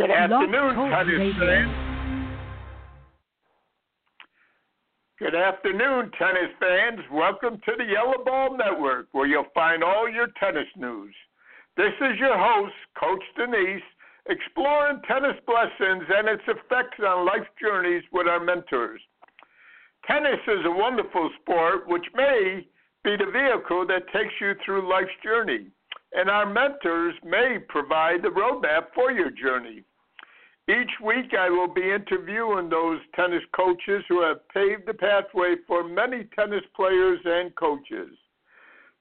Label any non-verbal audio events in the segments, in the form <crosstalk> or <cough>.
Good afternoon, tennis fans. Good afternoon, tennis fans. Welcome to the Yellow Ball Network, where you'll find all your tennis news. This is your host, Coach Denise, exploring tennis blessings and its effects on life journeys with our mentors. Tennis is a wonderful sport which may be the vehicle that takes you through life's journey, and our mentors may provide the roadmap for your journey. Each week, I will be interviewing those tennis coaches who have paved the pathway for many tennis players and coaches.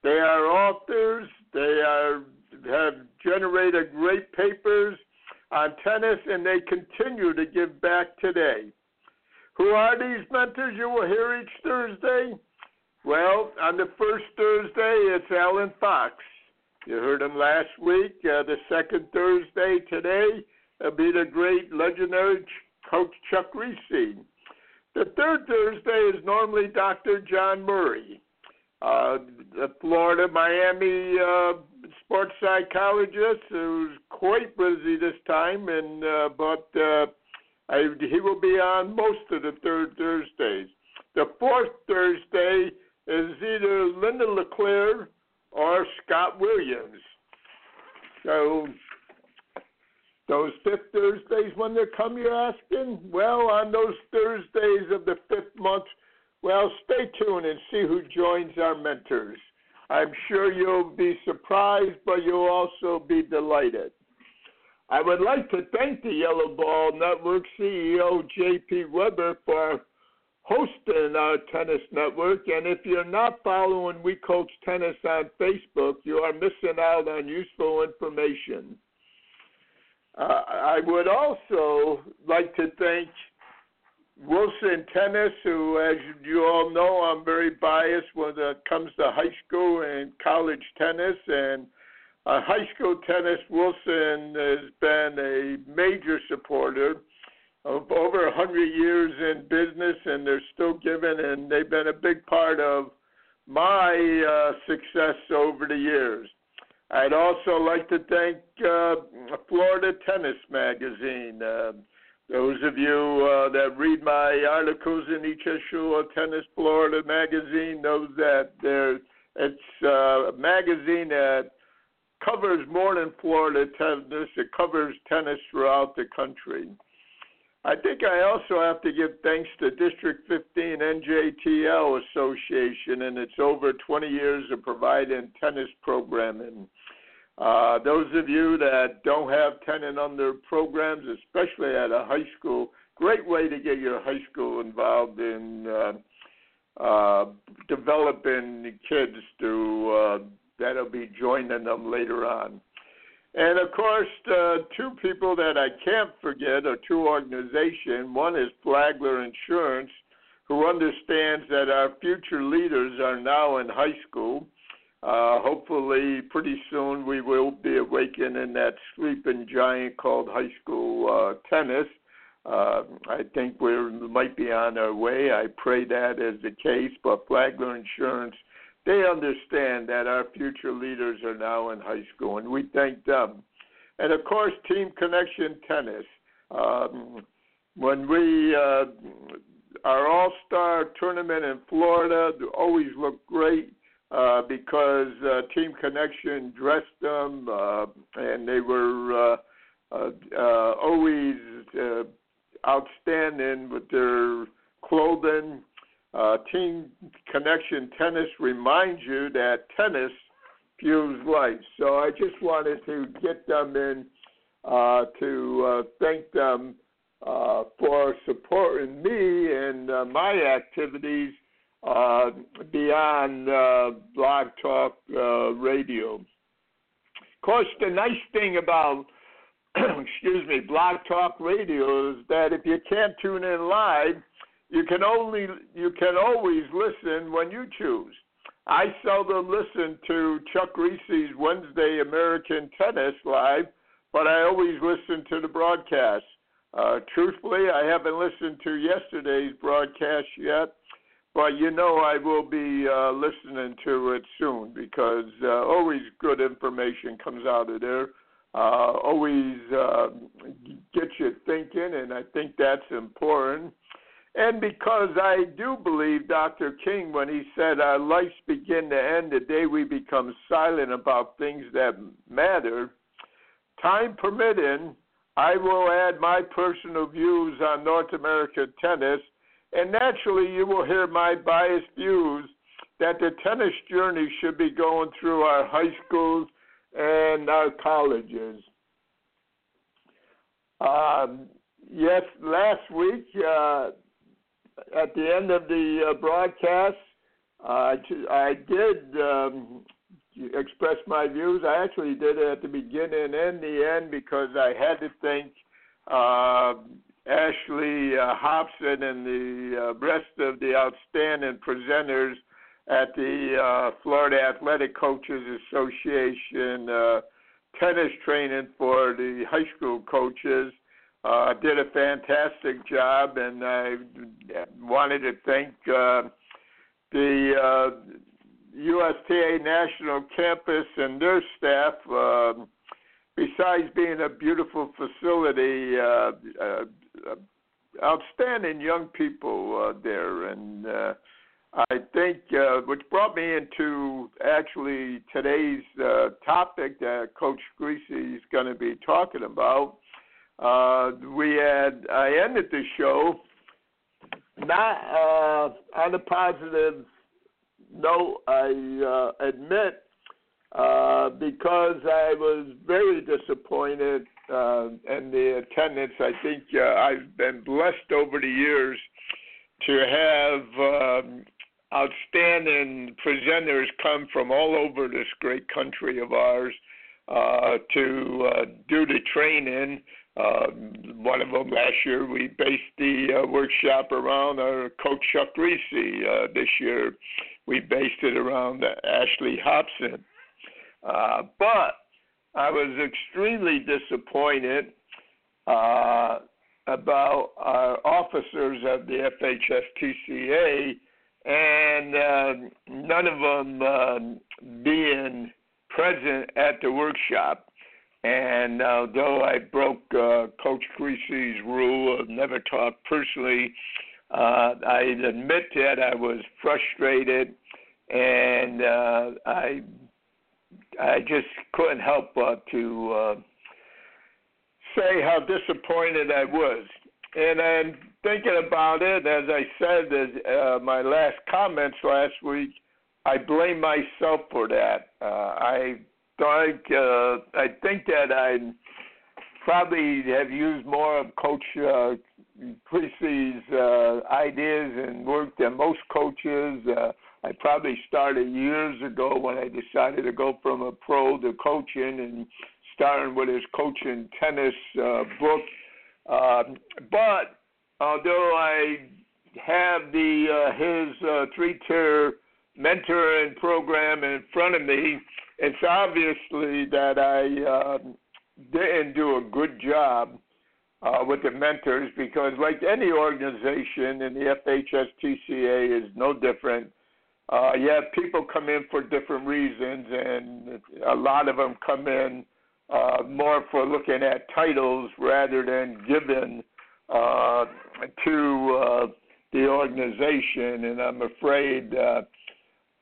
They are authors, they are, have generated great papers on tennis, and they continue to give back today. Who are these mentors you will hear each Thursday? Well, on the first Thursday, it's Alan Fox. You heard him last week. Uh, the second Thursday today be the great legendary coach Chuck Kriese. The third Thursday is normally Dr. John Murray, uh, the Florida Miami uh, sports psychologist who's quite busy this time, and uh, but uh, I, he will be on most of the third Thursdays. The fourth Thursday is either Linda LeClaire or Scott Williams. So those fifth Thursdays when they come, you're asking? Well, on those Thursdays of the fifth month, well, stay tuned and see who joins our mentors. I'm sure you'll be surprised, but you'll also be delighted. I would like to thank the Yellow Ball Network CEO J.P. Weber for hosting our tennis network. And if you're not following We Coach Tennis on Facebook, you are missing out on useful information. Uh, I would also like to thank Wilson Tennis, who, as you all know, I'm very biased when it comes to high school and college tennis. And uh, high school tennis, Wilson has been a major supporter of over 100 years in business, and they're still giving, and they've been a big part of my uh, success over the years. I'd also like to thank uh, Florida Tennis Magazine. Uh, those of you uh, that read my articles in each issue of Tennis Florida Magazine know that there it's a magazine that covers more than Florida tennis. It covers tennis throughout the country. I think I also have to give thanks to District 15 NJTL Association and its over 20 years of providing tennis programming. Uh, those of you that don't have 10 and under programs, especially at a high school, great way to get your high school involved in uh, uh, developing kids to uh, that'll be joining them later on. And of course, uh, two people that I can't forget are two organizations. One is Flagler Insurance, who understands that our future leaders are now in high school. Uh, hopefully, pretty soon we will be awakening in that sleeping giant called high school uh, tennis. Uh, I think we might be on our way. I pray that is the case. But Flagler Insurance they understand that our future leaders are now in high school, and we thank them. And of course, Team Connection Tennis. Um, when we uh, our All Star tournament in Florida always looked great uh, because uh, Team Connection dressed them, uh, and they were uh, uh, uh, always uh, outstanding with their clothing uh, Team Connection Tennis reminds you that tennis fuels life. So I just wanted to get them in uh, to uh, thank them uh, for supporting me and uh, my activities uh, beyond uh, Blog Talk uh, Radio. Of course, the nice thing about <clears throat> excuse me, Blog Talk Radio is that if you can't tune in live, you can only you can always listen when you choose. I seldom listen to Chuck Kriese's Wednesday American Tennis live, but I always listen to the broadcast. Uh, truthfully, I haven't listened to yesterday's broadcast yet, but you know I will be uh, listening to it soon because uh, always good information comes out of there. Uh, always uh, gets you thinking, and I think that's important. And because I do believe Dr. King when he said our lives begin to end the day we become silent about things that matter, time permitting, I will add my personal views on North American tennis, and naturally you will hear my biased views that the tennis journey should be going through our high schools and our colleges. Um, yes, last week uh, at the end of the uh, broadcast, uh, I did um, express my views. I actually did it at the beginning and the end because I had to think uh, Ashley uh, Hobson and the uh, rest of the outstanding presenters at the uh, Florida Athletic Coaches Association uh, tennis training for the high school coaches. Uh, did a fantastic job, and I wanted to thank uh, the uh, USTA National Campus and their staff. Uh, besides being a beautiful facility, uh, uh, outstanding young people uh, there, and uh, I think uh, which brought me into actually today's uh, topic that Coach Kriese is going to be talking about. Uh, we had I ended the show not uh, on a positive note. I uh, admit uh, because I was very disappointed uh, in the attendance. I think uh, I've been blessed over the years to have um, outstanding presenters come from all over this great country of ours uh, to uh, do the training. Uh, one of them last year, we based the uh, workshop around our coach Chuck Kriese. Uh, this year, we based it around Ashley Hobson. Uh, but I was extremely disappointed uh, about our officers of the FHSTCA and uh, none of them uh, being present at the workshop. And although I broke uh, Coach Kriese's rule of never talk personally, uh, I admit that I was frustrated, and uh, I I just couldn't help but to uh, say how disappointed I was. And I'm thinking about it, as I said in uh, my last comments last week, I blame myself for that. Uh, I think uh, I think that I probably have used more of Coach uh, Kriese's uh, ideas and work than most coaches. Uh, I probably started years ago when I decided to go from a pro to coaching and starting with his coaching tennis uh, book. Uh, but although I have the uh, his uh, three-tier mentoring program in front of me, it's obviously that I uh, didn't do a good job uh, with the mentors because, like any organization, and the FHSTCA is no different uh, yeah, people come in for different reasons, and a lot of them come in uh, more for looking at titles rather than giving uh, to uh, the organization. And I'm afraid uh,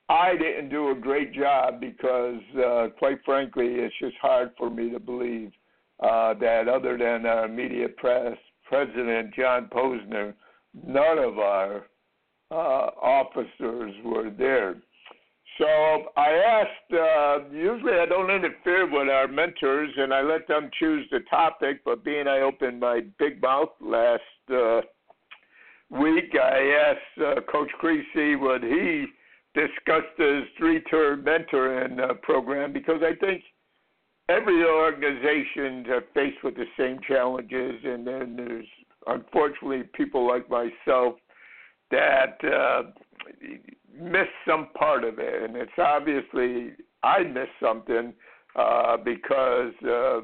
I didn't do a great job because, uh, quite frankly, it's just hard for me to believe uh, that other than our immediate press president, John Posner, none of our uh, officers were there. So I asked, uh, usually I don't interfere with our mentors and I let them choose the topic, but being I opened my big mouth last uh, week, I asked uh, Coach Kriese would he discuss his three-tier mentoring uh, program because I think every organization is faced with the same challenges, and then there's unfortunately people like myself that uh, missed some part of it, and it's obviously I missed something uh, because uh,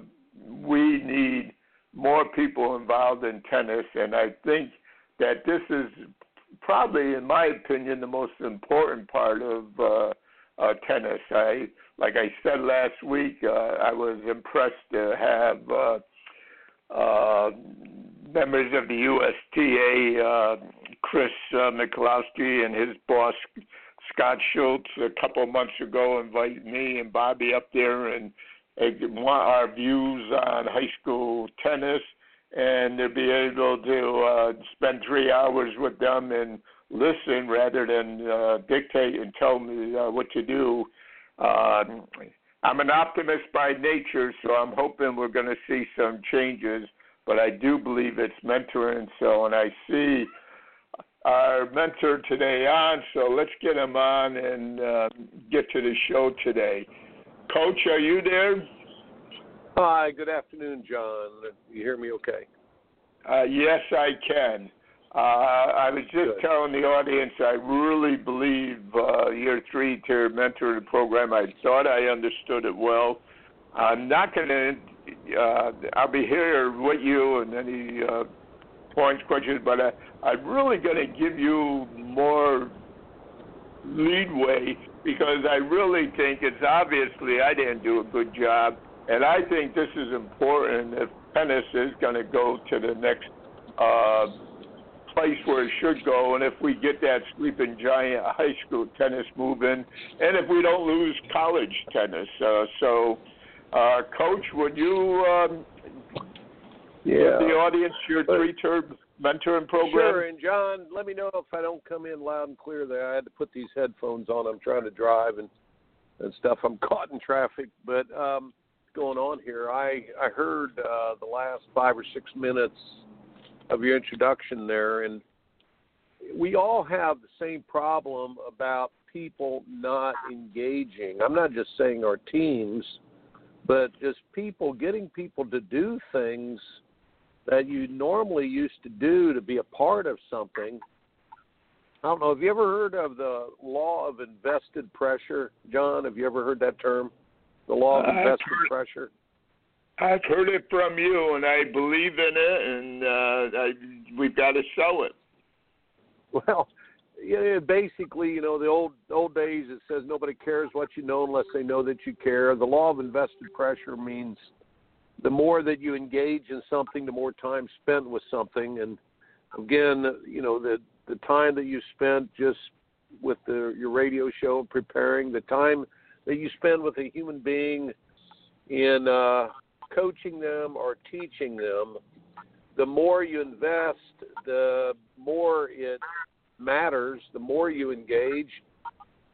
we need more people involved in tennis, and I think that this is probably, in my opinion, the most important part of uh, uh, tennis. I, like I said last week, uh, I was impressed to have. Uh, uh, members of the USTA, uh, Chris uh, Michalowski and his boss Scott Schultz a couple months ago invited me and Bobby up there and want our views on high school tennis and to be able to uh, spend three hours with them and listen rather than uh, dictate and tell me uh, what to do. Uh, I'm an optimist by nature, so I'm hoping we're going to see some changes. But I do believe it's mentoring. So, and I see our mentor today on. So let's get him on and uh, get to the show today. Coach, are you there? Hi, good afternoon, John. You hear me okay? Uh, yes, I can. Uh, I was just Good. telling the audience I really believe uh, your three tier mentoring program. I thought I understood it well. I'm not going to. Uh, I'll be here with you and any uh, points, questions, but I, I'm really going to give you more leadway because I really think it's obviously I didn't do a good job, and I think this is important if tennis is going to go to the next uh, place where it should go, and if we get that sleeping giant high school tennis moving, and if we don't lose college tennis. Uh, so, uh, Coach, would you um, yeah. give the audience your three-tier mentoring program? Sure, and John, let me know if I don't come in loud and clear there. I had to put these headphones on. I'm trying to drive and and stuff. I'm <laughs> caught in traffic, but um, going on here? I I heard uh, the last five or six minutes of your introduction there, and we all have the same problem about people not engaging. I'm not just saying our teams, but just people getting people to do things that you normally used to do to be a part of something. I don't know. Have you ever heard of the law of invested pressure, John? Have you ever heard that term? The law of invested heard, pressure. I've heard it from you, and I believe in it, and uh, I, we've got to show it. Well, yeah, basically, you know, the old old days it says nobody cares what you know unless they know that you care. The law of invested pressure means the more that you engage in something, the more time spent with something, and again, you know, the the time that you spent just with the your radio show preparing, the time that you spend with a human being in uh, coaching them or teaching them, the more you invest, the more it matters, the more you engage.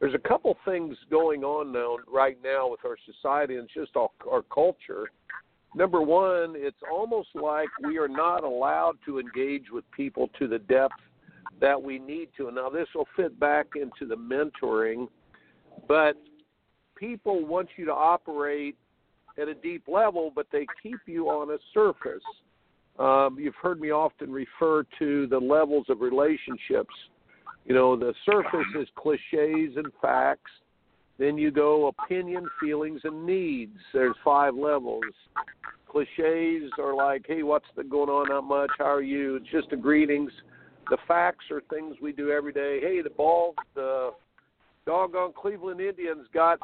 There's a couple things going on now, right now with our society and just our, our culture. Number one, it's almost like we are not allowed to engage with people to the depth that we need to. And now, this will fit back into the mentoring, but people want you to operate at a deep level, but they keep you on a surface. Um, you've heard me often refer to the levels of relationships. You know, the surface is cliches and facts. Then you go opinion, feelings, and needs. There's five levels. Cliches are like, hey, what's the, going on? Not much. How are you? It's just a greetings. The facts are things we do every day. Hey, the ball, the doggone Cleveland Indians got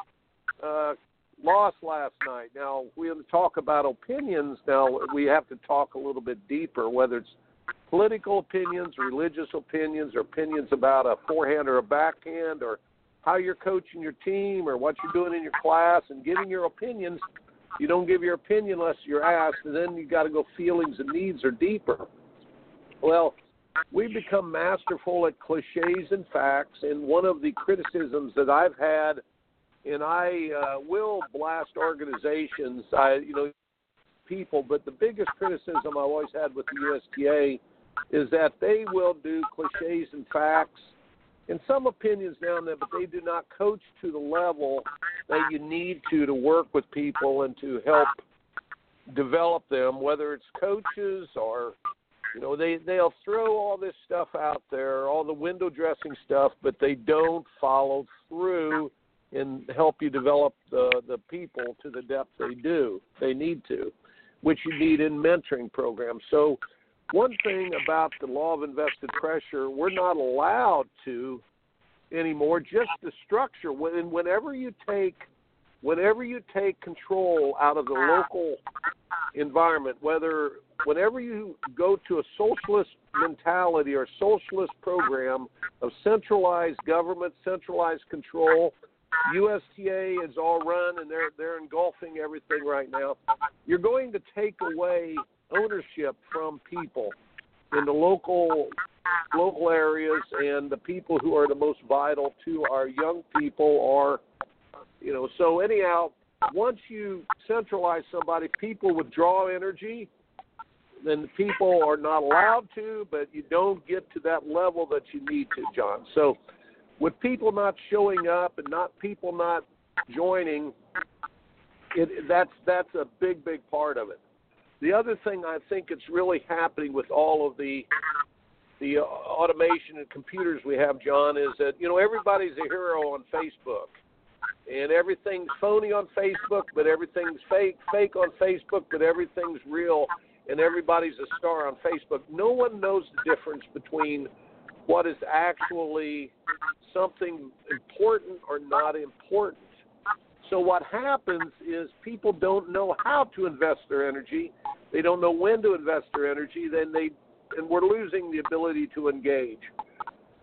uh, lost last night. Now, we talk about opinions. Now, we have to talk a little bit deeper, whether it's political opinions, religious opinions, or opinions about a forehand or a backhand, or how you're coaching your team, or what you're doing in your class, and giving your opinions. You don't give your opinion unless you're asked, and then you got to go feelings and needs are deeper. Well, we become masterful at cliches and facts, and one of the criticisms that I've had – and I uh, will blast organizations, I you know, people. But the biggest criticism I've always had with the USTA is that they will do cliches and facts and some opinions down there, but they do not coach to the level that you need to to work with people and to help develop them, whether it's coaches or you know they they'll throw all this stuff out there, all the window dressing stuff, but they don't follow through and help you develop the the people to the depth they do they need to, which you need in mentoring programs. So, one thing about the law of invested pressure, we're not allowed to anymore. Just the structure. When whenever you take whenever you take control out of the local environment, whether whenever you go to a socialist mentality or socialist program of centralized government, centralized control, USTA is all run and they're they're engulfing everything right now. You're going to take away ownership from people in the local local areas and the people who are the most vital to our young people are you know so anyhow once you centralize somebody people withdraw energy then people are not allowed to but you don't get to that level that you need to john so with people not showing up and not people not joining it that's that's a big big part of it the other thing I think it's really happening with all of the the uh, automation and computers we have, John, is that you know everybody's a hero on Facebook, and everything's phony on Facebook, but everything's fake, fake on Facebook, but everything's real, and everybody's a star on Facebook. No one knows the difference between what is actually something important or not important. So what happens is people don't know how to invest their energy. They don't know when to invest their energy. Then they and we're losing the ability to engage.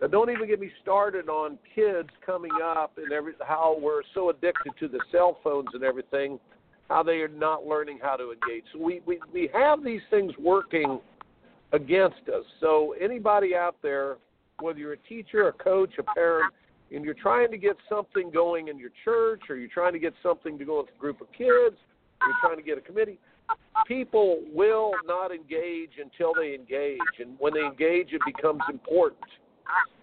Now, don't even get me started on kids coming up and every how we're so addicted to the cell phones and everything, how they are not learning how to engage. So we we we have these things working against us. So anybody out there, whether you're a teacher, a coach, a parent, and you're trying to get something going in your church or you're trying to get something to go with a group of kids, you're trying to get a committee, people will not engage until they engage. And when they engage, it becomes important.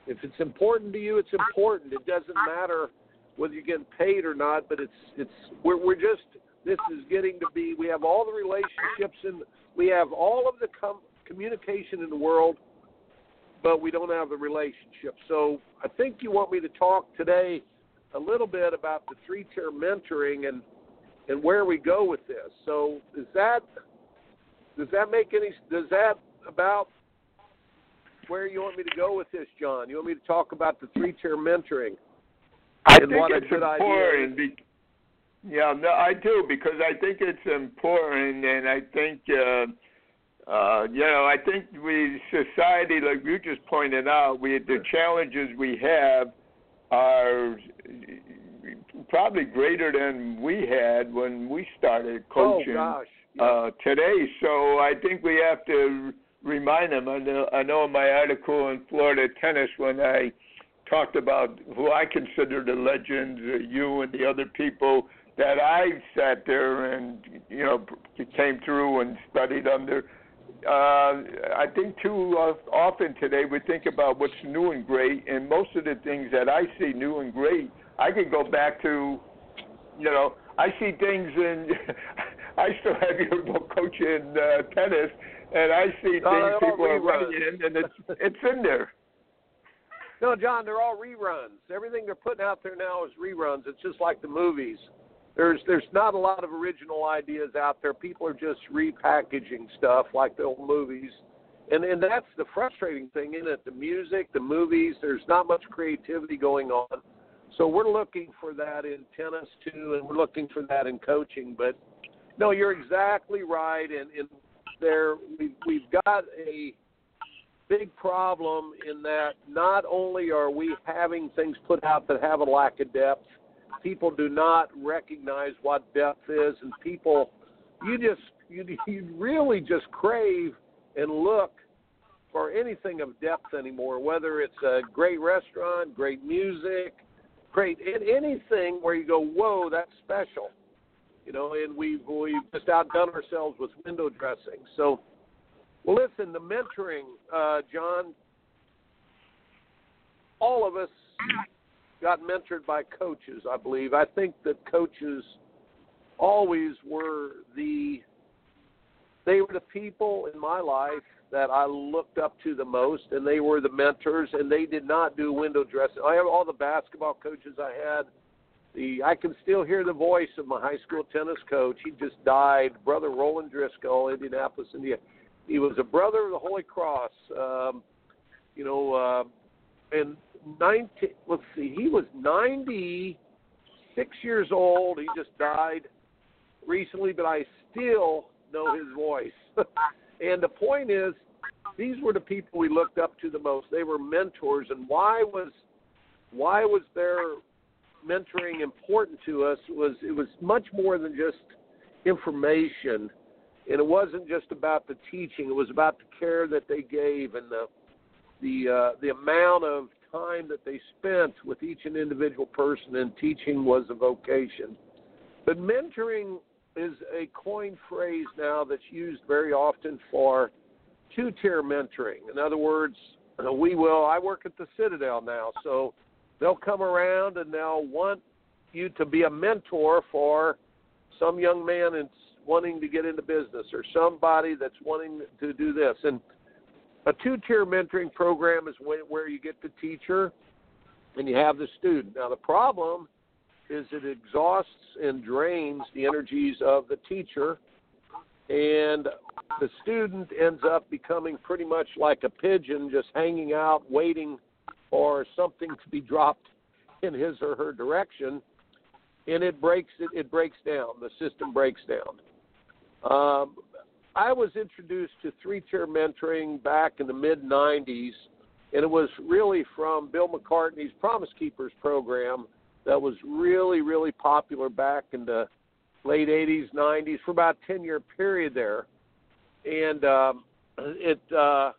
If it's important to you, it's important. It doesn't matter whether you're getting paid or not, but it's it's we're we're just this is getting to be we have all the relationships and we have all of the com- communication in the world but we don't have the relationship. So I think you want me to talk today a little bit about the three tier mentoring and and where we go with this. So does that does that make any does that about where you want me to go with this, John? You want me to talk about the three tier mentoring? I think it's important. Be, yeah, no, I do because I think it's important, and I think uh, uh, you know, I think we society, like you just pointed out, we the challenges we have are probably greater than we had when we started coaching oh, yeah. uh, today. So I think we have to remind them. I know, I know in my article in Florida Tennis when I talked about who I consider the legends, uh, you and the other people that I sat there and you know came through and studied under uh, I think too often today we think about what's new and great, and most of the things that I see new and great, I could go back to, you know, I see things in. <laughs> I still have your book coaching uh, tennis, and I see things no, people are running in, and it's it's in there. No, John, they're all reruns. Everything they're putting out there now is reruns. It's just like the movies there's there's not a lot of original ideas out there. People are just repackaging stuff like the old movies. And and that's the frustrating thing in it. The music, the movies, there's not much creativity going on. So we're looking for that in tennis too and we're looking for that in coaching. But no, you're exactly right and, and there we've we've got a big problem in that not only are we having things put out that have a lack of depth, people do not recognize what depth is, and people, you just you, <laughs> you really just crave and look for anything of depth anymore. Whether it's a great restaurant, great music, great anything where you go, whoa, that's special. You know, and we've we've just outdone ourselves with window dressing. So, well, listen, the mentoring, uh, John. All of us got mentored by coaches, I believe. I think that coaches always were the they were the people in my life that I looked up to the most, and they were the mentors, and they did not do window dressing. I have all the basketball coaches I had. The I can still hear the voice of my high school tennis coach. He just died, Brother Roland Driscoll, Indianapolis, India. He was a brother of the Holy Cross. Um, you know, uh, and 19 let's see he was 96 years old. He just died recently, but I still know his voice. <laughs> and the point is, these were the people we looked up to the most. They were mentors, and why was why was their mentoring important to us? Was it was much more than just information, and it wasn't just about the teaching. It was about the care that they gave and the the uh, the amount of time that they spent with each and individual person. And teaching was a vocation, but mentoring is a coined phrase now that's used very often for two tier mentoring. In other words, uh, we will, I work at the Citadel now, so they'll come around and they'll want you to be a mentor for some young man that's wanting to get into business or somebody that's wanting to do this. And a two tier mentoring program is where you get the teacher and you have the student. Now, the problem is it exhausts and drains the energies of the teacher, and the student ends up becoming pretty much like a pigeon just hanging out, waiting for something to be dropped in his or her direction, and it breaks it, it breaks down. The system breaks down. Um, I was introduced to three tier mentoring back in the mid 90s, and it was really from Bill McCartney's Promise Keepers program that was really, really popular back in the late 80s, 90s for about a 10 year period there. And um, it, uh,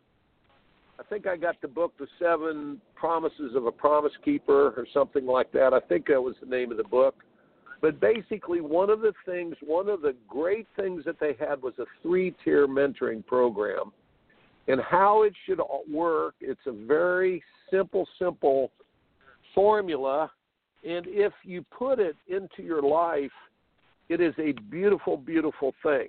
I think I got the book, The Seven Promises of a Promise Keeper, or something like that. I think that was the name of the book. But basically, one of the things, one of the great things that they had was a three tier mentoring program. And how it should work, it's a very simple, simple formula and if you put it into your life, it is a beautiful, beautiful thing.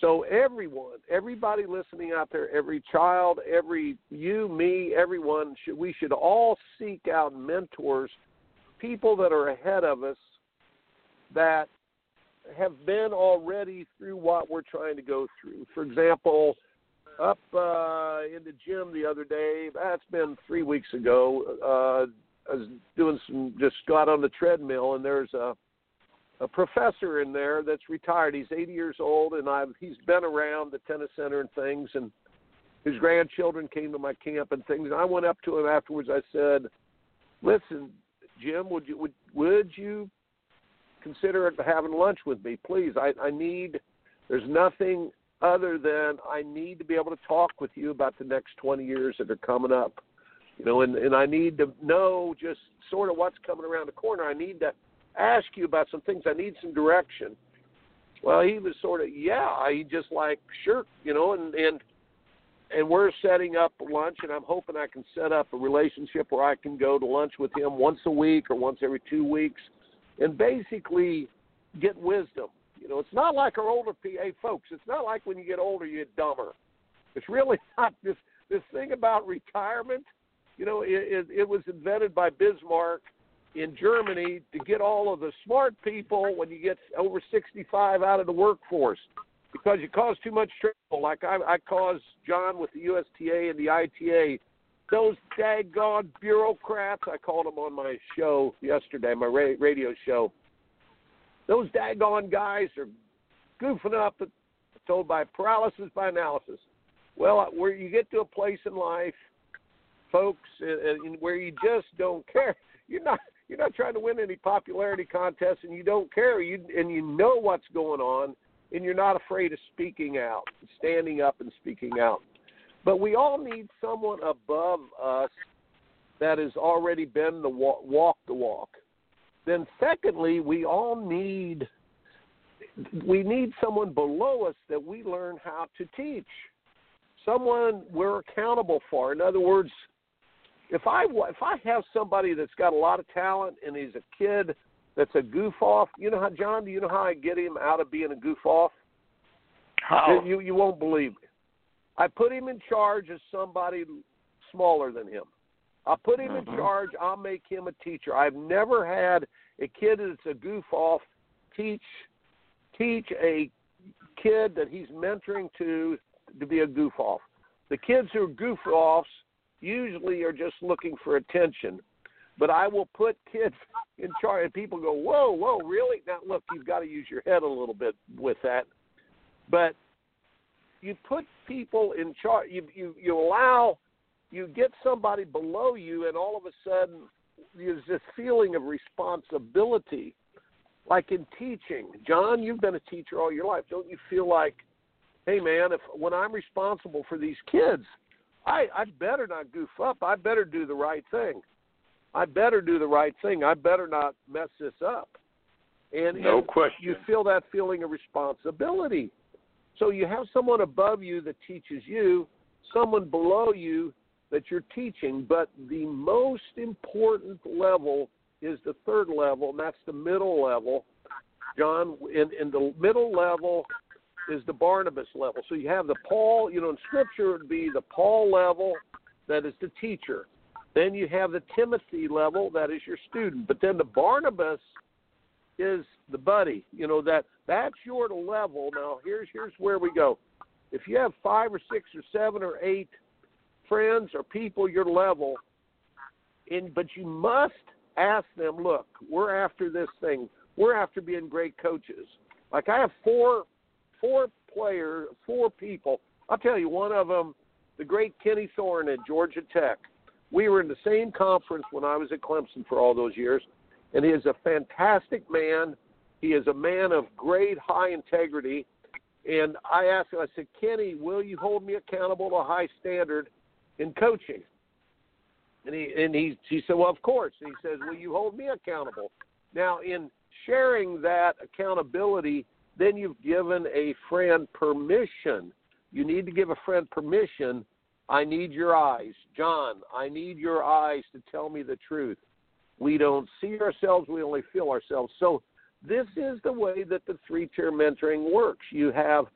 So everyone, everybody listening out there, every child, every you, me, everyone, should, we should all seek out mentors, people that are ahead of us that have been already through what we're trying to go through. For example, up uh, in the gym the other day, that's been three weeks ago. Uh, I was doing some just got on the treadmill and there's a a professor in there that's retired. He's 80 years old and I've he's been around the tennis center and things and his grandchildren came to my camp and things. And I went up to him afterwards. I said, "Listen, Jim, would you would would you consider having lunch with me, please? I I need. There's nothing other than I need to be able to talk with you about the next 20 years that are coming up you know, and and I need to know just sort of what's coming around the corner. I need to ask you about some things. I need some direction. Well, he was sort of yeah. He just like sure, you know, and and and we're setting up lunch, and I'm hoping I can set up a relationship where I can go to lunch with him once a week or once every two weeks, and basically get wisdom. You know, it's not like our older PA folks. It's not like when you get older you get dumber. It's really <laughs> not this this thing about retirement you know, it, it, it was invented by Bismarck in Germany to get all of the smart people when you get over 65 out of the workforce because you cause too much trouble. Like I, I caused John with the USTA and the ITA. Those daggone bureaucrats, I called them on my show yesterday, my ra- radio show. Those daggone guys are goofing up, told by paralysis by analysis. Well, uh, where you get to a place in life folks, where you just don't care. <laughs> You're not you're not trying to win any popularity contests, and you don't care. You and you know what's going on, and you're not afraid of speaking out, standing up and speaking out. But we all need someone above us that has already been the walk, walk the walk. Then, secondly, we all need we need someone below us that we learn how to teach. Someone we're accountable for. In other words, if I if I have somebody that's got a lot of talent and he's a kid that's a goof off, you know how John, do you know how I get him out of being a goof off? How? You you won't believe me. I put him in charge of somebody smaller than him. I'll put him mm-hmm. in charge. I'll make him a teacher. I've never had a kid that's a goof off teach teach a kid that he's mentoring to to be a goof off. The kids who are goof offs usually are just looking for attention. but I will put kids <laughs> in charge. And people go, whoa, whoa, really? Now, look, you've got to use your head a little bit with that. But you put people in charge. You you you allow you get somebody below you, and all of a sudden there's this feeling of responsibility. Like in teaching, John, you've been a teacher all your life. Don't you feel like, hey man, if when I'm responsible for these kids, I I better not goof up. I better do the right thing. I better do the right thing. I better not mess this up. And, no and question. you feel that feeling of responsibility. So you have someone above you that teaches you, someone below you that you're teaching, but the most important level is the third level, and that's the middle level. John, in, in the middle level is the Barnabas level. So you have the Paul, you know, in Scripture it would be the Paul level, that is the teacher. Then you have the Timothy level, that is your student. But then the Barnabas is the buddy. You know that that's your level. Now here's here's where we go. If you have five or six or seven or eight friends or people your level, and but you must ask them, look, we're after this thing. We're after being great coaches. Like I have four four players, four people. I'll tell you, one of them, the great Kenny Thorne at Georgia Tech. We were in the same conference when I was at Clemson for all those years, and he is a fantastic man. He is a man of great high integrity. And I asked him, I said, Kenny, will you hold me accountable to a high standard in coaching? And he and he he said, Well, of course. And he says, Will you hold me accountable? Now, in sharing that accountability, then you've given a friend permission. You need to give a friend permission. I need your eyes. John, I need your eyes to tell me the truth. We don't see ourselves, we only feel ourselves. So, this is the way that the three tier mentoring works. You have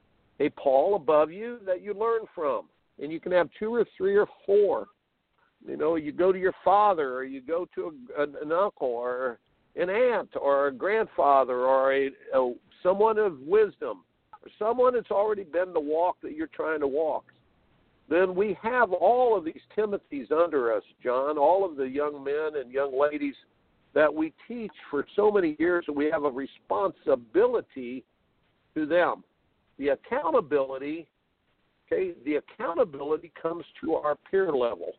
a Paul above you that you learn from, and you can have two or three or four. You know, you go to your father, or you go to a, an, uncle, or an aunt, or a grandfather, or a, a someone of wisdom, or someone that's already been the walk that you're trying to walk. Then we have all of these Timothys under us, John, all of the young men and young ladies that we teach for so many years, and we have a responsibility to them. The accountability, okay, the accountability comes to our peer level.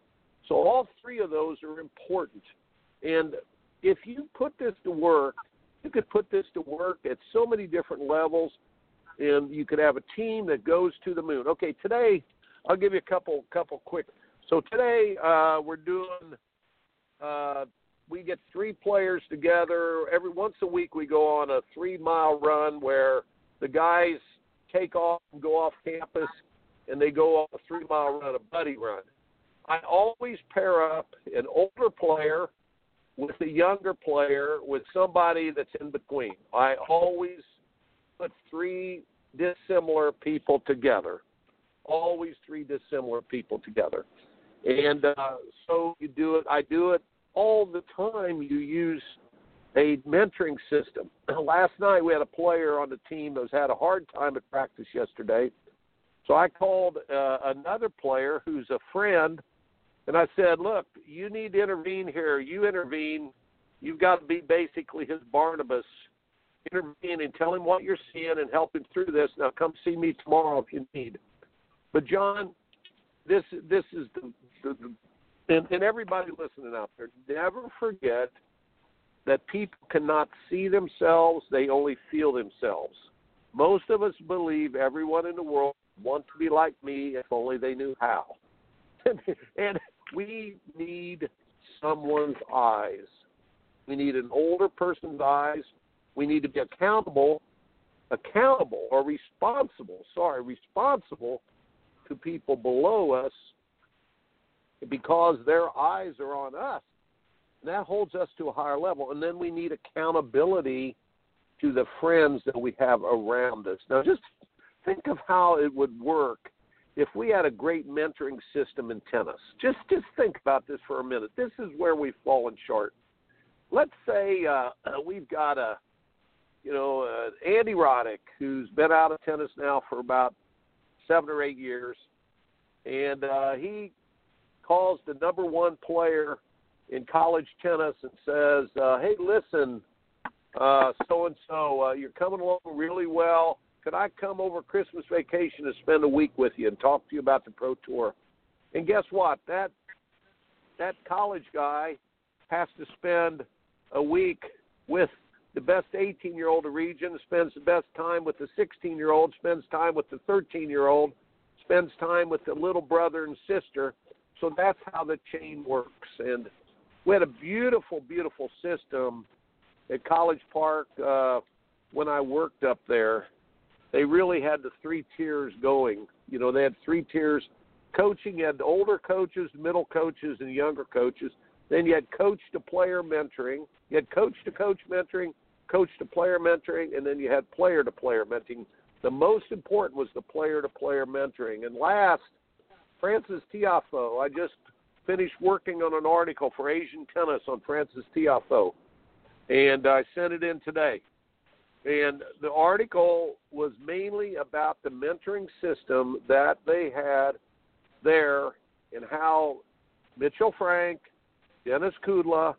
So all three of those are important. And if you put this to work, you could put this to work at so many different levels, and you could have a team that goes to the moon. Okay, today I'll give you a couple couple quick. So today uh, we're doing. Uh, we get three players together every once a week. We go on a three mile run where the guys take off and go off campus, and they go on a three mile run, a buddy run. I always pair up an older player with a younger player with somebody that's in between. I always put three dissimilar people together. Always three dissimilar people together. And uh, so you do it. I do it all the time. You use a mentoring system. <clears throat> Last night we had a player on the team that had a hard time at practice yesterday. So I called uh, another player who's a friend and I said, look, you need to intervene here. You intervene. You've got to be basically his Barnabas. Intervene and tell him what you're seeing and help him through this. Now come see me tomorrow if you need. But John, this this is the, the and, and everybody listening out there, never forget that people cannot see themselves; they only feel themselves. Most of us believe everyone in the world wants to be like me if only they knew how. <laughs> and we need someone's eyes. We need an older person's eyes. We need to be accountable, accountable or responsible, sorry, responsible to people below us because their eyes are on us. That holds us to a higher level. And then we need accountability to the friends that we have around us. Now, just think of how it would work if we had a great mentoring system in tennis. Just just think about this for a minute. This is where we've fallen short. Let's say uh, we've got a you know uh, Andy Roddick who's been out of tennis now for about seven or eight years, and uh, he calls the number one player in college tennis and says, uh, "Hey, listen, so and so, you're coming along really well. Could I come over Christmas vacation and spend a week with you and talk to you about the pro tour?" And guess what? That that college guy has to spend a week with the best 18 year old region, spends the best time with the 16 year old, spends time with the 13 year old, spends time with the little brother and sister. So that's how the chain works. And we had a beautiful, beautiful system at College Park uh, when I worked up there. They really had the three tiers going. You know, they had three tiers coaching. You had older coaches, middle coaches, and younger coaches. Then you had coach to player mentoring. You had coach to coach mentoring, coach to player mentoring, and then you had player to player mentoring. The most important was the player to player mentoring. And last, Frances Tiafoe. I just finished working on an article for Asian Tennis on Frances Tiafoe, and I sent it in today. And the article was mainly about the mentoring system that they had there and how Mitchell Frank, Denis Kudla,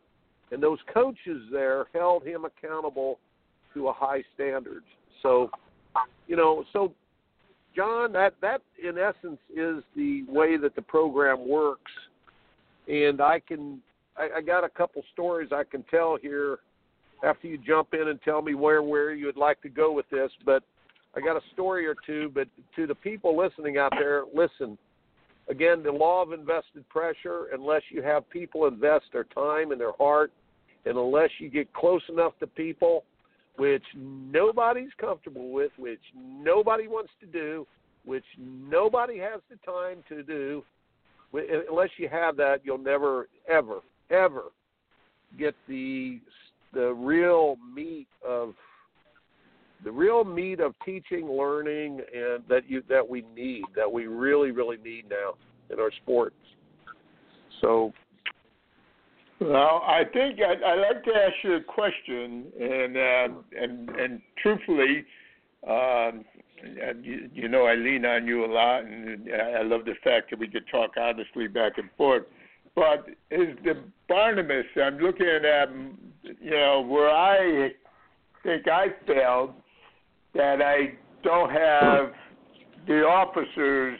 and those coaches there held him accountable to a high standard. So, you know, so John, that that in essence is the way that the program works, and I can I, I got a couple stories I can tell here after you jump in and tell me where where you would like to go with this, but I got a story or two. But to the people listening out there, listen. Again, the law of invested pressure. Unless you have people invest their time and their heart, and unless you get close enough to people which nobody's comfortable with, which nobody wants to do, which nobody has the time to do. Unless you have that, you'll never, ever, ever get the the real meat of the real meat of teaching, learning, and that you that we need, that we really, really need now in our sports. So well, I think I'd, I'd like to ask you a question, and uh, and and truthfully, um, you, you know I lean on you a lot, and I love the fact that we could talk honestly back and forth. But is the Barnabas? I'm looking at you know where I think I failed that I don't have the officers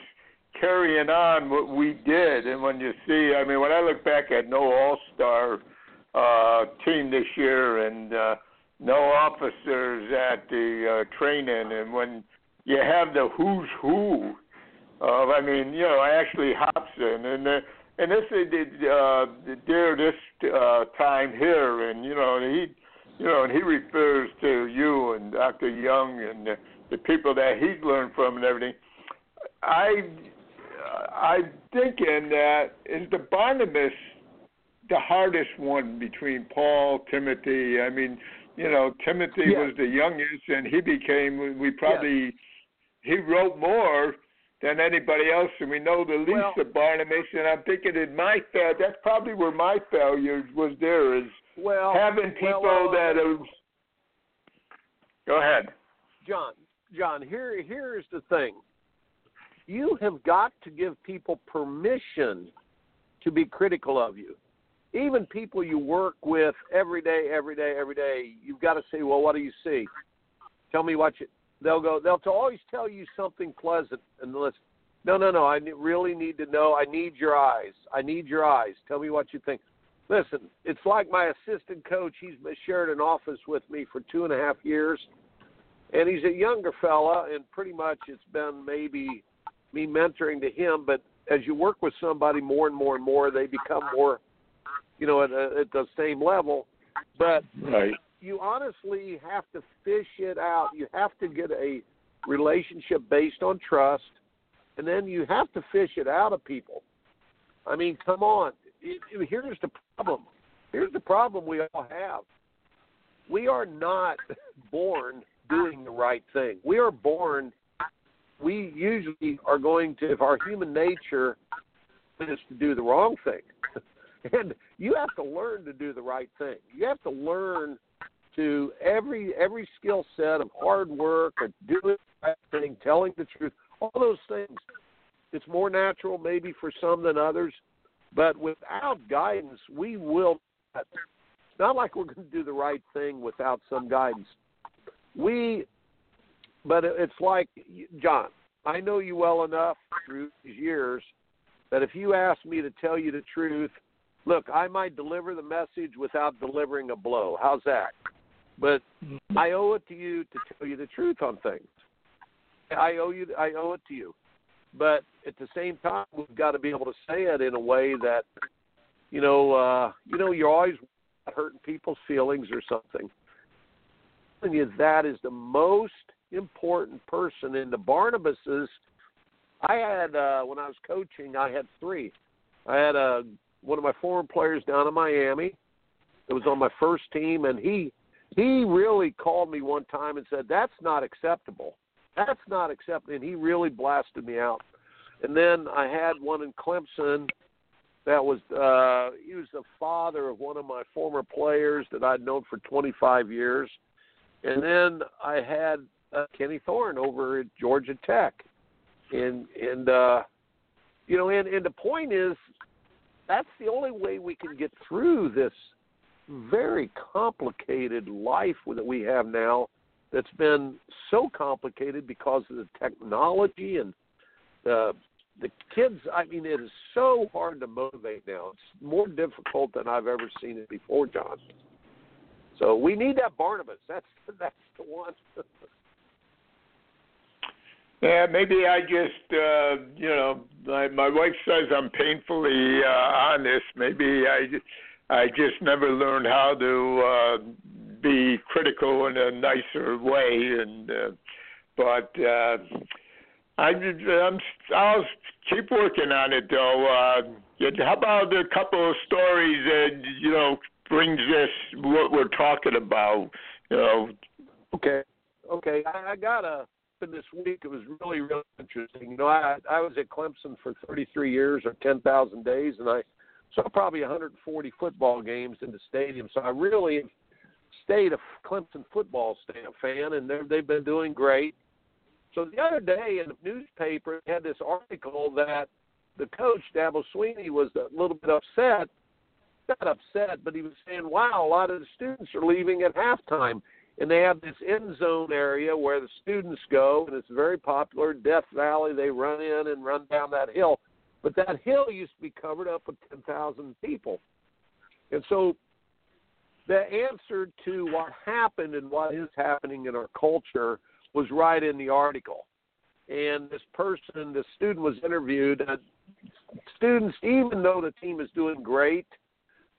carrying on what we did. And when you see, I mean, when I look back at no All Star uh, team this year and uh, no officers at the uh, training, and when you have the who's who of, I mean, you know, Ashley Hobson and uh, and this is uh, there this uh, time here, and you know, he, you know, and he refers to you and Dr. Young and the, the people that he's learned from and everything. I I'm thinking that is the Barnabas the hardest one between Paul, Timothy. I mean, you know, Timothy yeah. was the youngest, and he became. We probably yeah. he wrote more than anybody else, and we know the least well, of Barnabas. And I'm thinking in my fail, that's probably where my failure was. There is well having people well, uh, that have. Go ahead, John. John, here here is the thing you have got to give people permission to be critical of you. Even people you work with every day, every day, every day, you've got to say, "Well, what do you see? Tell me what you." They'll go. They'll always tell you something pleasant, and listen. No, no, no. I really need to know. I need your eyes. I need your eyes. Tell me what you think. Listen, it's like my assistant coach. He's shared an office with me for two and a half years, and he's a younger fella, and pretty much it's been maybe me mentoring to him, but as you work with somebody more and more and more, they become more, you know, at, a, at the same level. But right. you honestly have to fish it out. You have to get a relationship based on trust, and then you have to fish it out of people. I mean, come on. It, it, here's the problem. Here's the problem we all have. We are not <laughs> born doing the right thing. We are born we usually are going to, if our human nature is to do the wrong thing, <laughs> and you have to learn to do the right thing. You have to learn to every every skill set of hard work, or doing the right thing, telling the truth, all those things. It's more natural maybe for some than others, But without guidance, we will. It's not like we're going to do the right thing without some guidance. We, but it's like John. I know you well enough through these years that if you ask me to tell you the truth, look, I might deliver the message without delivering a blow. How's that? But mm-hmm. I owe it to you to tell you the truth on things. I owe you. I owe it to you. But at the same time, we've got to be able to say it in a way that, you know, uh, you know, you're always hurting people's feelings or something. You that is the most important person in the Barnabas's. I had uh, when I was coaching, I had three. I had a uh, one of my former players down in Miami. It was on my first team, and he he really called me one time and said, "That's not acceptable." That's not acceptable. And he really blasted me out. And then I had one in Clemson that was uh he was the father of one of my former players that I'd known for 25 years. And then I had uh, Kenny Thorne over at Georgia Tech. And and uh you know and and the point is that's the only way we can get through this very complicated life that we have now that's been so complicated because of the technology and the the kids. I mean it is so hard to motivate now. It's more difficult than i've ever seen it before john. So we need that barnabas. <laughs> That's that's the one <laughs> yeah maybe i just uh you know my my wife says i'm painfully uh honest maybe i i just never learned how to uh be critical in a nicer way, and uh, but uh, I, I'm, I'll keep working on it though. Uh, how about a couple of stories that you know brings us what we're talking about? You know. Okay. Okay. I, I got a this week. It was really, really interesting. You know, I I was at Clemson for 33 years or 10,000 days, and I saw probably 140 football games in the stadium. So I really stayed a Clemson football fan, and they've been doing great. So the other day in the newspaper, had this article that the coach Dabo Swinney was a little bit upset. Not upset, but he was saying, "Wow, a lot of the students are leaving at halftime." And they have this end zone area where the students go, and it's very popular. Death Valley, they run in and run down that hill. But that hill used to be covered up with 10,000 people. And so the answer to what happened and what is happening in our culture was right in the article. And this person, the student was interviewed. Uh, students, even though the team is doing great,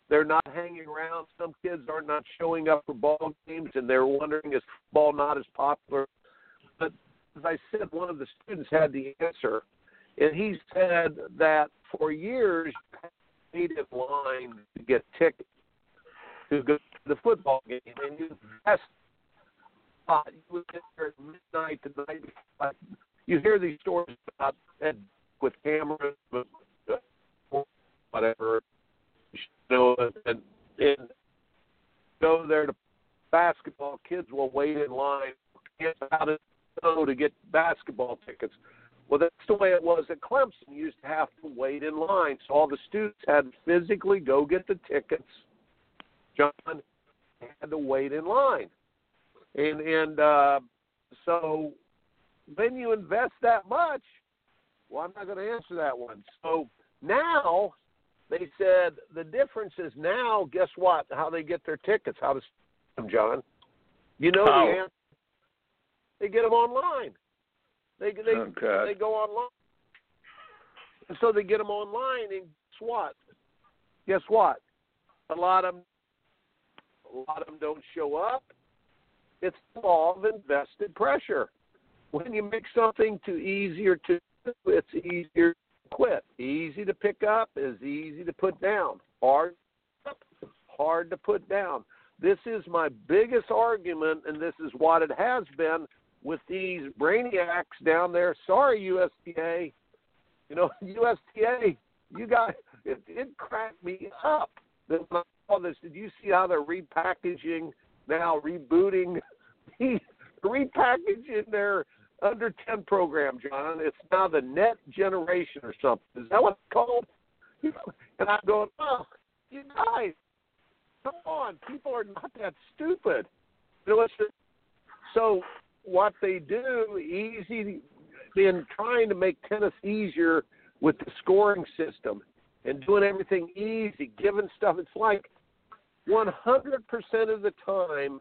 they're not hanging around. Some kids are not showing up for ball games, and they're wondering is football not as popular. But as I said, one of the students had the answer, and he said that for years, you in line to get tickets to go to the football game, and you best uh, you would get there at midnight the night before. You hear these stories about Ed with cameras, whatever, know, and, and go there to basketball. Kids will wait in line. Get out of know to get basketball tickets. Well, that's the way it was at Clemson. You used to have to wait in line, so all the students had to physically go get the tickets John had to wait in line, and and uh, so when you invest that much, well, I'm not going to answer that one. So now they said the difference is now. Guess what? How they get their tickets? How to them, John? You know How? the answer. They get them online. They they oh, they go online, and so they get them online. And guess what? Guess what? A lot of them a lot of them don't show up. It's the law of invested pressure. When you make something too easier to do, it's easier to quit. Easy to pick up is easy to put down. Hard hard to put down. This is my biggest argument, and this is what it has been with these brainiacs down there. Sorry, USTA. You know, <laughs> USTA, you guys, it, it cracked me up when all this. Did you see how they're repackaging now, rebooting, <laughs> repackaging their under 10 program, John? It's now the Net Generation or something. Is that what it's called? <laughs> And I'm going, oh, you guys, come on, people are not that stupid. You know, it's so what they do easy in trying to make tennis easier with the scoring system and doing everything easy, giving stuff. It's like 100% of the time,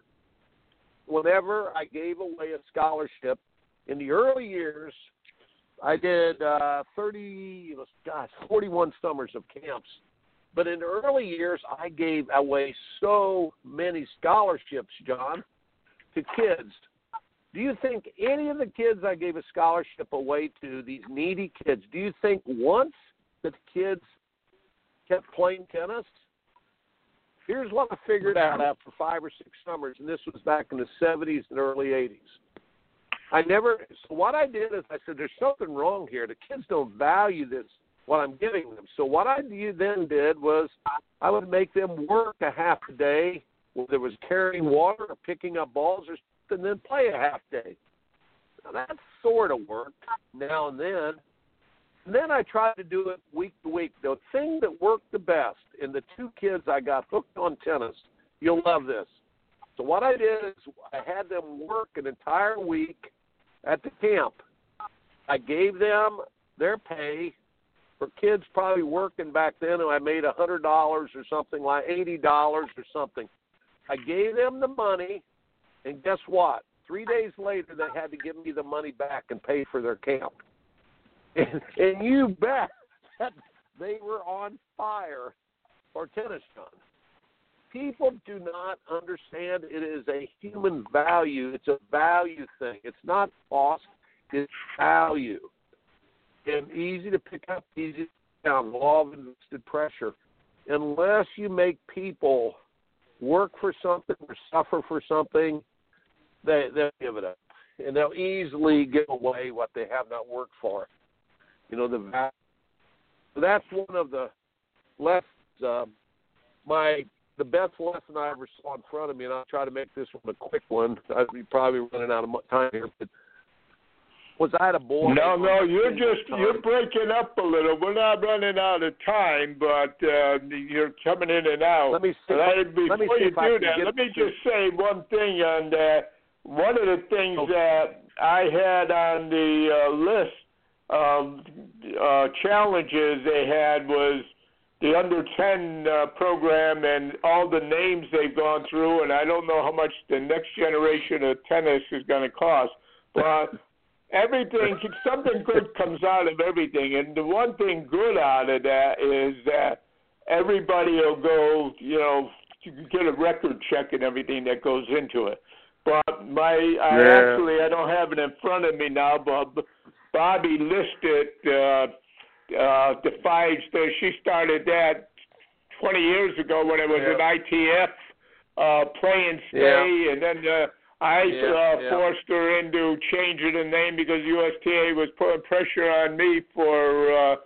whenever I gave away a scholarship in the early years, I did uh, 30, gosh, 41 summers of camps. But in the early years, I gave away so many scholarships, John, to kids. Do you think any of the kids I gave a scholarship away to, these needy kids, do you think once that the kids kept playing tennis? Here's what I figured out after five or six summers, and this was back in the 70s and early 80s. I never. So what I did is I said, "There's something wrong here. The kids don't value this what I'm giving them." So what I then did was I would make them work a half a day, whether it was carrying water or picking up balls or something, and then play a half day. Now that sort of worked now and then. And then I tried to do it week to week. The thing that worked the best, in the two kids I got hooked on tennis, you'll love this. So what I did is I had them work an entire week at the camp. I gave them their pay for kids probably working back then and I made a hundred dollars or something like eighty dollars or something. I gave them the money and guess what? Three days later they had to give me the money back and pay for their camp. <laughs> And, and you bet that they were on fire for tennis John people do not understand it is a human value. It's a value thing. It's not cost, it's value. And easy to pick up, easy to down, law of invested pressure. Unless you make people work for something or suffer for something, they they'll give it up. And they'll easily give away what they have not worked for. You know, the value. So that's one of the lessons. Uh, my the best lesson I ever saw in front of me, and I'll try to make this one a quick one. I'd be probably running out of time here, but was I had a boy? No, no, you're just you're breaking up a little. We're not running out of time, but uh, you're coming in and out. Let me see. I, before let me you do that, let me just say one thing. And uh, one of the things okay. that I had on the uh, list of uh, challenges they had was the under 10 uh, program and all the names they've gone through, and I don't know how much the next generation of tennis is going to cost. But everything, <laughs> something good comes out of everything, and the one thing good out of that is that everybody will go, you know, get a record check and everything that goes into it. But my, I yeah. actually, I don't have it in front of me now, but Bobby listed. Uh, uh, defies the, she started that 20 years ago when it was yeah. an ITF uh, play and stay, yeah. and then uh, I yeah, uh, forced her into changing the name because USTA was putting pressure on me for uh,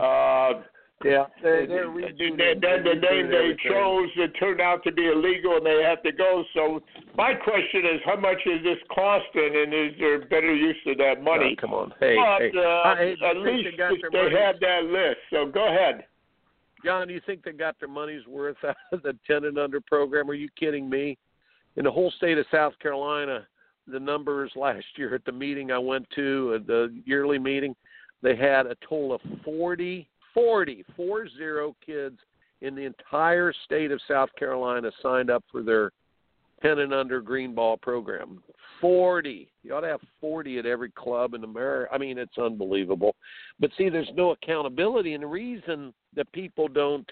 uh, yeah, they're, they're redoing then, then the name they chose it turned out to be illegal, and they have to go. So my question is, how much is this costing, and is there better use of that money? Oh, come on, hey, but, hey. Uh, I, at least they, they had that list. So go ahead. John, do you think they got their money's worth out of the ten and under program? Are you kidding me? In the whole state of South Carolina, the numbers last year at the meeting I went to, uh, the yearly meeting, they had a total of forty 40, four zero kids in the entire state of South Carolina signed up for their 10 and under green ball program. 40. You ought to have 40 at every club in America. I mean, it's unbelievable. But see, there's no accountability. And the reason that people don't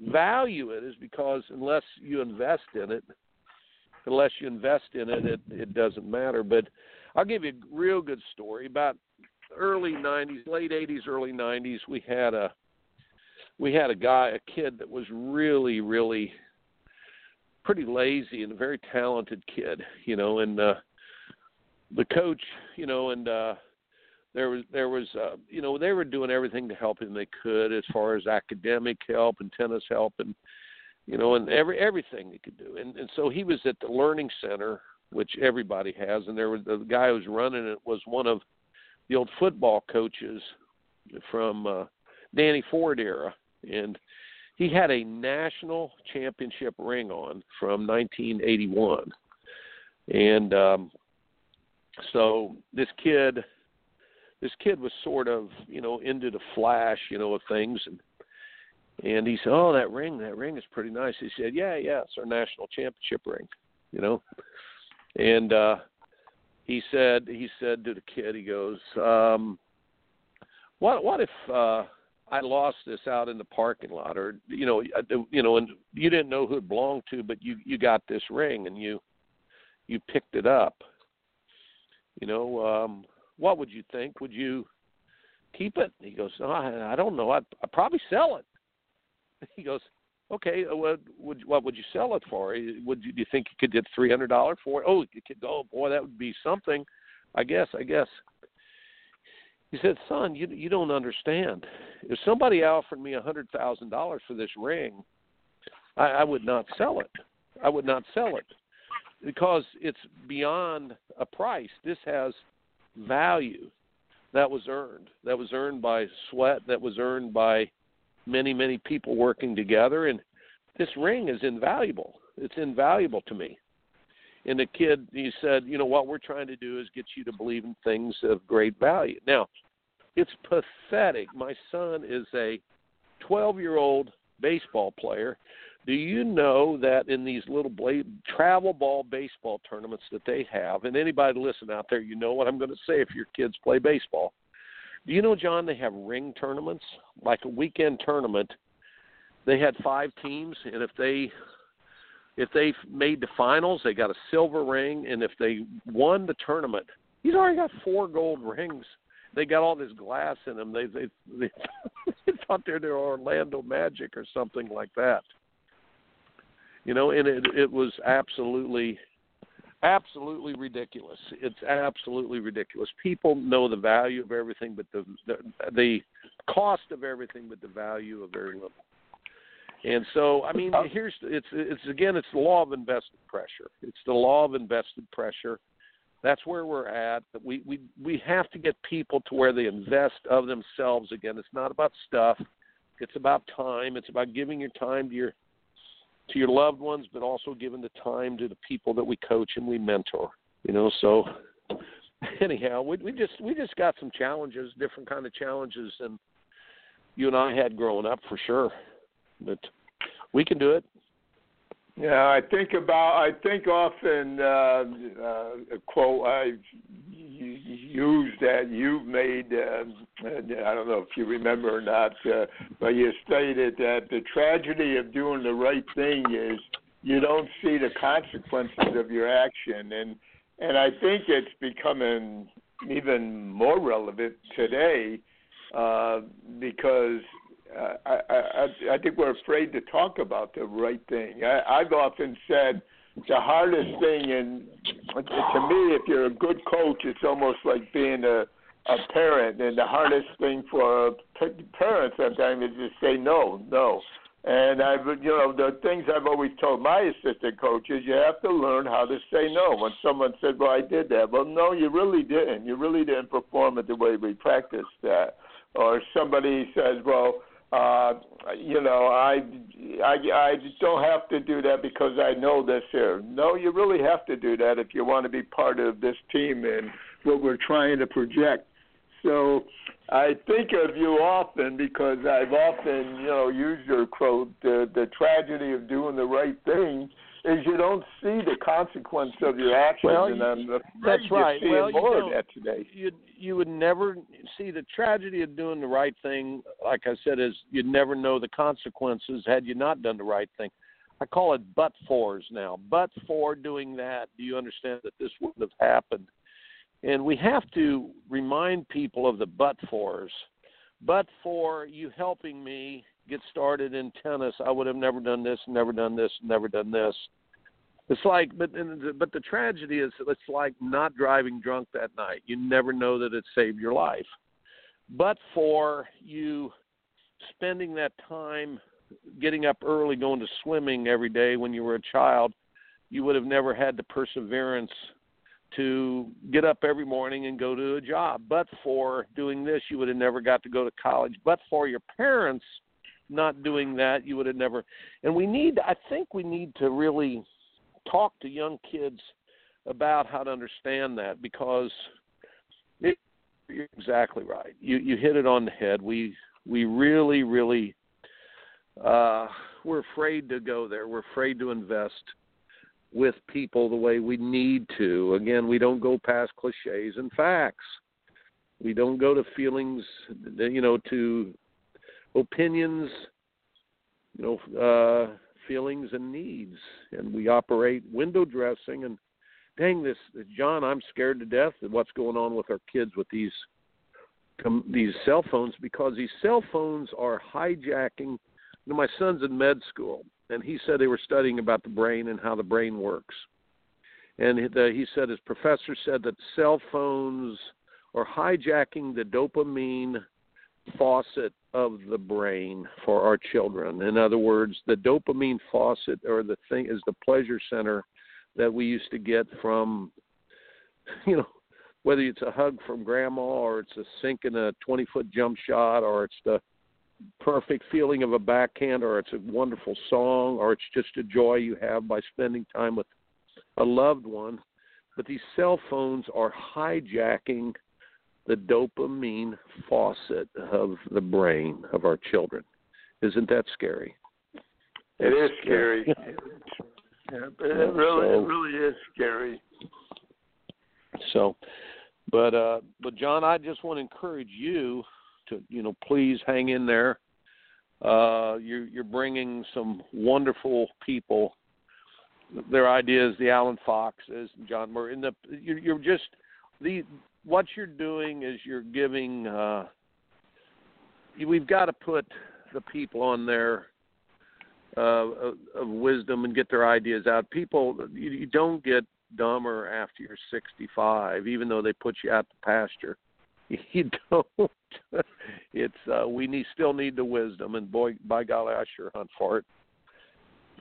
value it is because unless you invest in it, unless you invest in it, it, it doesn't matter. But I'll give you a real good story about early 90s, late 80s, early 90s, we had a we had a guy, a kid that was really, really pretty lazy and a very talented kid, you know, and uh the coach, you know, and uh there was there was uh you know, they were doing everything to help him they could as far as academic help and tennis help and you know, and every everything they could do. And and so he was at the learning center, which everybody has, and there was the guy who was running it was one of the old football coaches from uh, Danny Ford era, and he had a national championship ring on from 1981, and um, so this kid, this kid was sort of you know into the flash, you know, of things, and and he said, "Oh, that ring, that ring is pretty nice." He said, "Yeah, yeah, it's our national championship ring," you know, and uh, he said he said to the kid, he goes, um, "What what if?" uh I lost this out in the parking lot, or you know, you know, and you didn't know who it belonged to, but you you got this ring and you you picked it up. You know, um, what would you think? Would you keep it? He goes, no, I, I don't know. I'd, I'd probably sell it. <laughs> He goes, okay. Uh, what would what would you sell it for? Would you, do you think you could get three hundred dollars for it? Oh, you could. Oh boy, that would be something. I guess. I guess. He said, "Son, you you don't understand. If somebody offered me a hundred thousand dollars for this ring, I, I would not sell it. I would not sell it because it's beyond a price. This has value that was earned. That was earned by sweat. That was earned by many many people working together. And this ring is invaluable. It's invaluable to me." And the kid, he said, you know, what we're trying to do is get you to believe in things of great value. Now, it's pathetic. My son is a 12 year old baseball player. Do you know that in these little blade, travel ball baseball tournaments that they have, and anybody listen out there, you know what I'm going to say if your kids play baseball. Do you know, John, they have ring tournaments, like a weekend tournament. They had five teams, and if they if they made the finals, they got a silver ring, and if they won the tournament, he's already got four gold rings. They got all this glass in them. They they they, <laughs> they thought they're the Orlando Magic or something like that. You know, and it it was absolutely absolutely ridiculous. It's absolutely ridiculous. People know the value of everything, but the the, the cost of everything, but the value of very little. And so, I mean, oh. here's it's it's again, it's the law of invested pressure. It's the law of invested pressure. That's where we're at. We we we have to get people to where they invest of themselves again. It's not about stuff. It's about time. It's about giving your time to your to your loved ones, but also giving the time to the people that we coach and we mentor. You know, so <laughs> anyhow, we we just we just got some challenges, different kind of challenges than you and I had growing up for sure but we can do it. Yeah, I think about. I think often uh, uh, a quote I used that you've made. Uh, I don't know if you remember or not, uh, but you stated that the tragedy of doing the right thing is you don't see the consequences of your action, and and I think it's becoming even more relevant today uh, because I, I, think we're afraid to talk about the right thing. I, I've often said the hardest thing, and to me, if you're a good coach, it's almost like being a a parent, and the hardest thing for a parent sometimes is to say no, no. And I've, you know, the things I've always told my assistant coaches, you have to learn how to say no. When someone said, "Well, I did that," well, no, you really didn't. You really didn't perform it the way we practiced that. Or somebody says, "Well, uh, you know, I, I, I just don't have to do that because I know this here. No, you really have to do that if you want to be part of this team and what we're trying to project. So I think of you often because I've often, you know, used your quote, the, the tragedy of doing the right thing is you don't see the consequence of your actions, well, and I'm afraid that's right. you see well, more you of that today. You you would never see the tragedy of doing the right thing. Like I said, is you'd never know the consequences had you not done the right thing. I call it but fors now. But for doing that, do you understand that this wouldn't have happened? And we have to remind people of the but fors. But for you helping me get started in tennis, I would have never done this, never done this, never done this. It's like, but but the tragedy is, it's like not driving drunk that night. You never know that it saved your life. But for you spending that time getting up early, going to swimming every day when you were a child, you would have never had the perseverance to get up every morning and go to a job. But for doing this, you would have never got to go to college. But for your parents not doing that, you would have never. And we need, I think, we need to really talk to young kids about how to understand that because it, you're exactly right. You you hit it on the head. We we really really uh, we're afraid to go there. We're afraid to invest with people the way we need to. Again, we don't go past cliches and facts. We don't go to feelings, you know, to opinions, you know, uh, feelings and needs, and we operate window dressing. And dang, this John, I'm scared to death of what's going on with our kids with these these cell phones because these cell phones are hijacking. You know, my son's in med school, and he said they were studying about the brain and how the brain works. And he said his professor said that cell phones are hijacking the dopamine faucet of the brain for our children. In other words, the dopamine faucet or the thing is the pleasure center that we used to get from <laughs> you know whether it's a hug from grandma or it's a sink in a 20 foot jump shot or it's the perfect feeling of a backhand or it's a wonderful song or it's just a joy you have by spending time with a loved one but these cell phones are hijacking the dopamine faucet of the brain of our children. Isn't that scary? It is scary. yeah, it really, so, it really is scary. So, but uh, but John, I just want to encourage you to you know please hang in there. Uh, you're you're bringing some wonderful people. Their ideas, the Allen Foxes, and John Murray, and the you're, you're just the what you're doing is you're giving. Uh, we've got to put the people on there uh, of wisdom and get their ideas out. People, you, you don't get dumber after you're 65, even though they put you out to pasture. <laughs> You don't. it's uh, we need still need the wisdom, and boy, by golly, I sure hunt for it.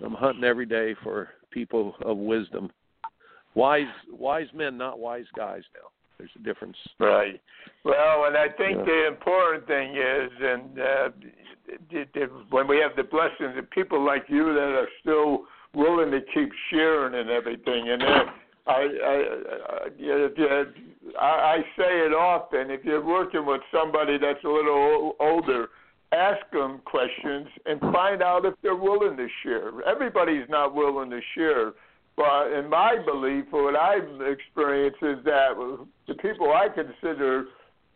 I'm hunting every day for people of wisdom, wise wise men, not wise guys now. There's a difference. Right. Well, and I think yeah. the important thing is, and uh, when we have the blessings of people like you that are still willing to keep sharing and everything, and I, I, I, I, say it often. If you're working with somebody that's a little older, ask them questions and find out if they're willing to share. Everybody's not willing to share but in my belief, what I've experienced is that the people I consider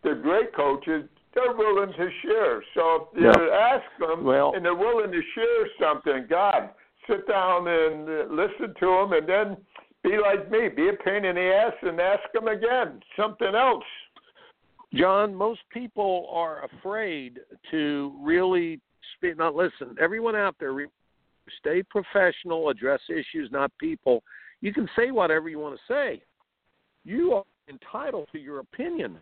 the great coaches, they're willing to share. So if you yeah. ask them well, and they're willing to share something, God, sit down and listen to them, and then be like me, be a pain in the ass, and ask them again something else. John, most people are afraid to really speak. Not listen. Everyone out there, Stay professional, address issues, not people. You can say whatever you want to say. You are entitled to your opinion.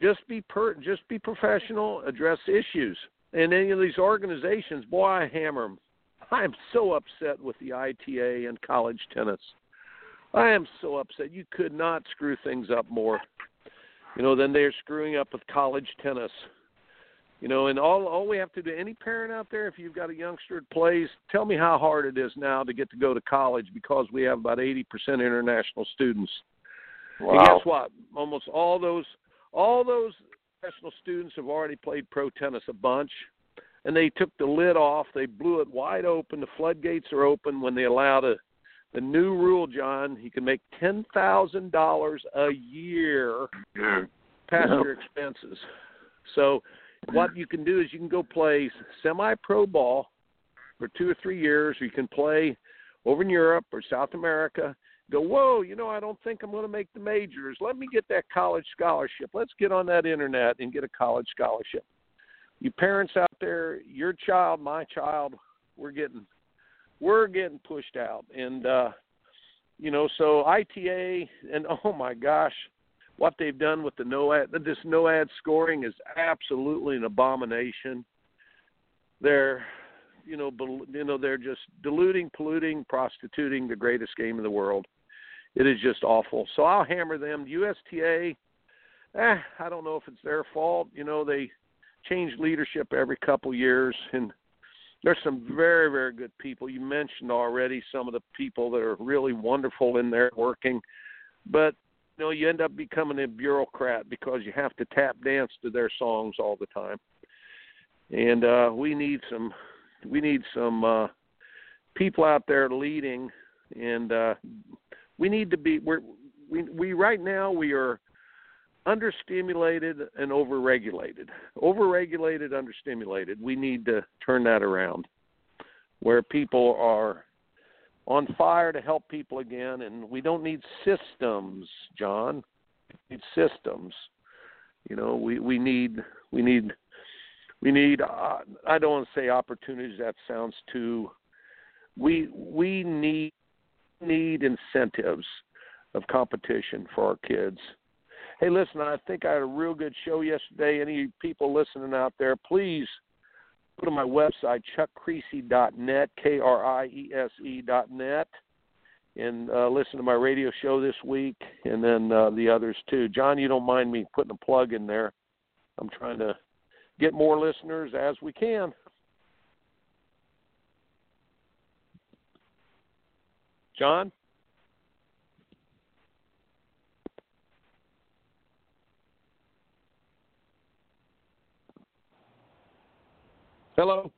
Just be per, just be professional, address issues. And any of these organizations, boy, I hammer them. I am so upset with the ITA and college tennis. I am so upset. You could not screw things up more. You know, than they're screwing up with college tennis. You know, and all all we have to do, any parent out there, if you've got a youngster that plays, tell me how hard it is now to get to go to college because we have about 80% international students. Wow. And guess what? Almost all those all those international students have already played pro tennis a bunch, and they took the lid off. They blew it wide open. The floodgates are open when they allow the the new rule, John. You can make ten thousand dollars a year past your expenses. So what you can do is you can go play semi pro ball for two or three years, or you can play over in Europe or South America. Go, whoa, you know, I don't think I'm going to make the majors. Let me get that college scholarship. Let's get on that internet and get a college scholarship. You parents out there, your child, my child, we're getting we're getting pushed out and uh you know so ITA and <laughs> oh my gosh what they've done with the no ad this no ad scoring is absolutely an abomination. They're you know you know they're just diluting, polluting, prostituting the greatest game in the world. It is just awful. So I'll hammer them. USTA, eh, I don't know if it's their fault. You know they change leadership every couple years, and there's some very very good people. You mentioned already some of the people that are really wonderful in there working, but you know you end up becoming a bureaucrat because you have to tap dance to their songs all the time. And uh, we need some we need some uh, people out there leading, and uh, we need to be we're we we right now we are understimulated and overregulated. Overregulated, understimulated. We need to turn that around where people are on fire to help people again and we don't need systems, John. We need systems. You know, we we need we need we need uh, I don't want to say opportunities that sounds too we we need need incentives of competition for our kids Hey, listen, I think I had a real good show yesterday. Any people listening out there, please go to my website, chuckkriese.net, K R I E S E.net, and uh, listen to my radio show this week and then uh, the others too. John, you don't mind me putting a plug in there. I'm trying to get more listeners as we can. John? Hello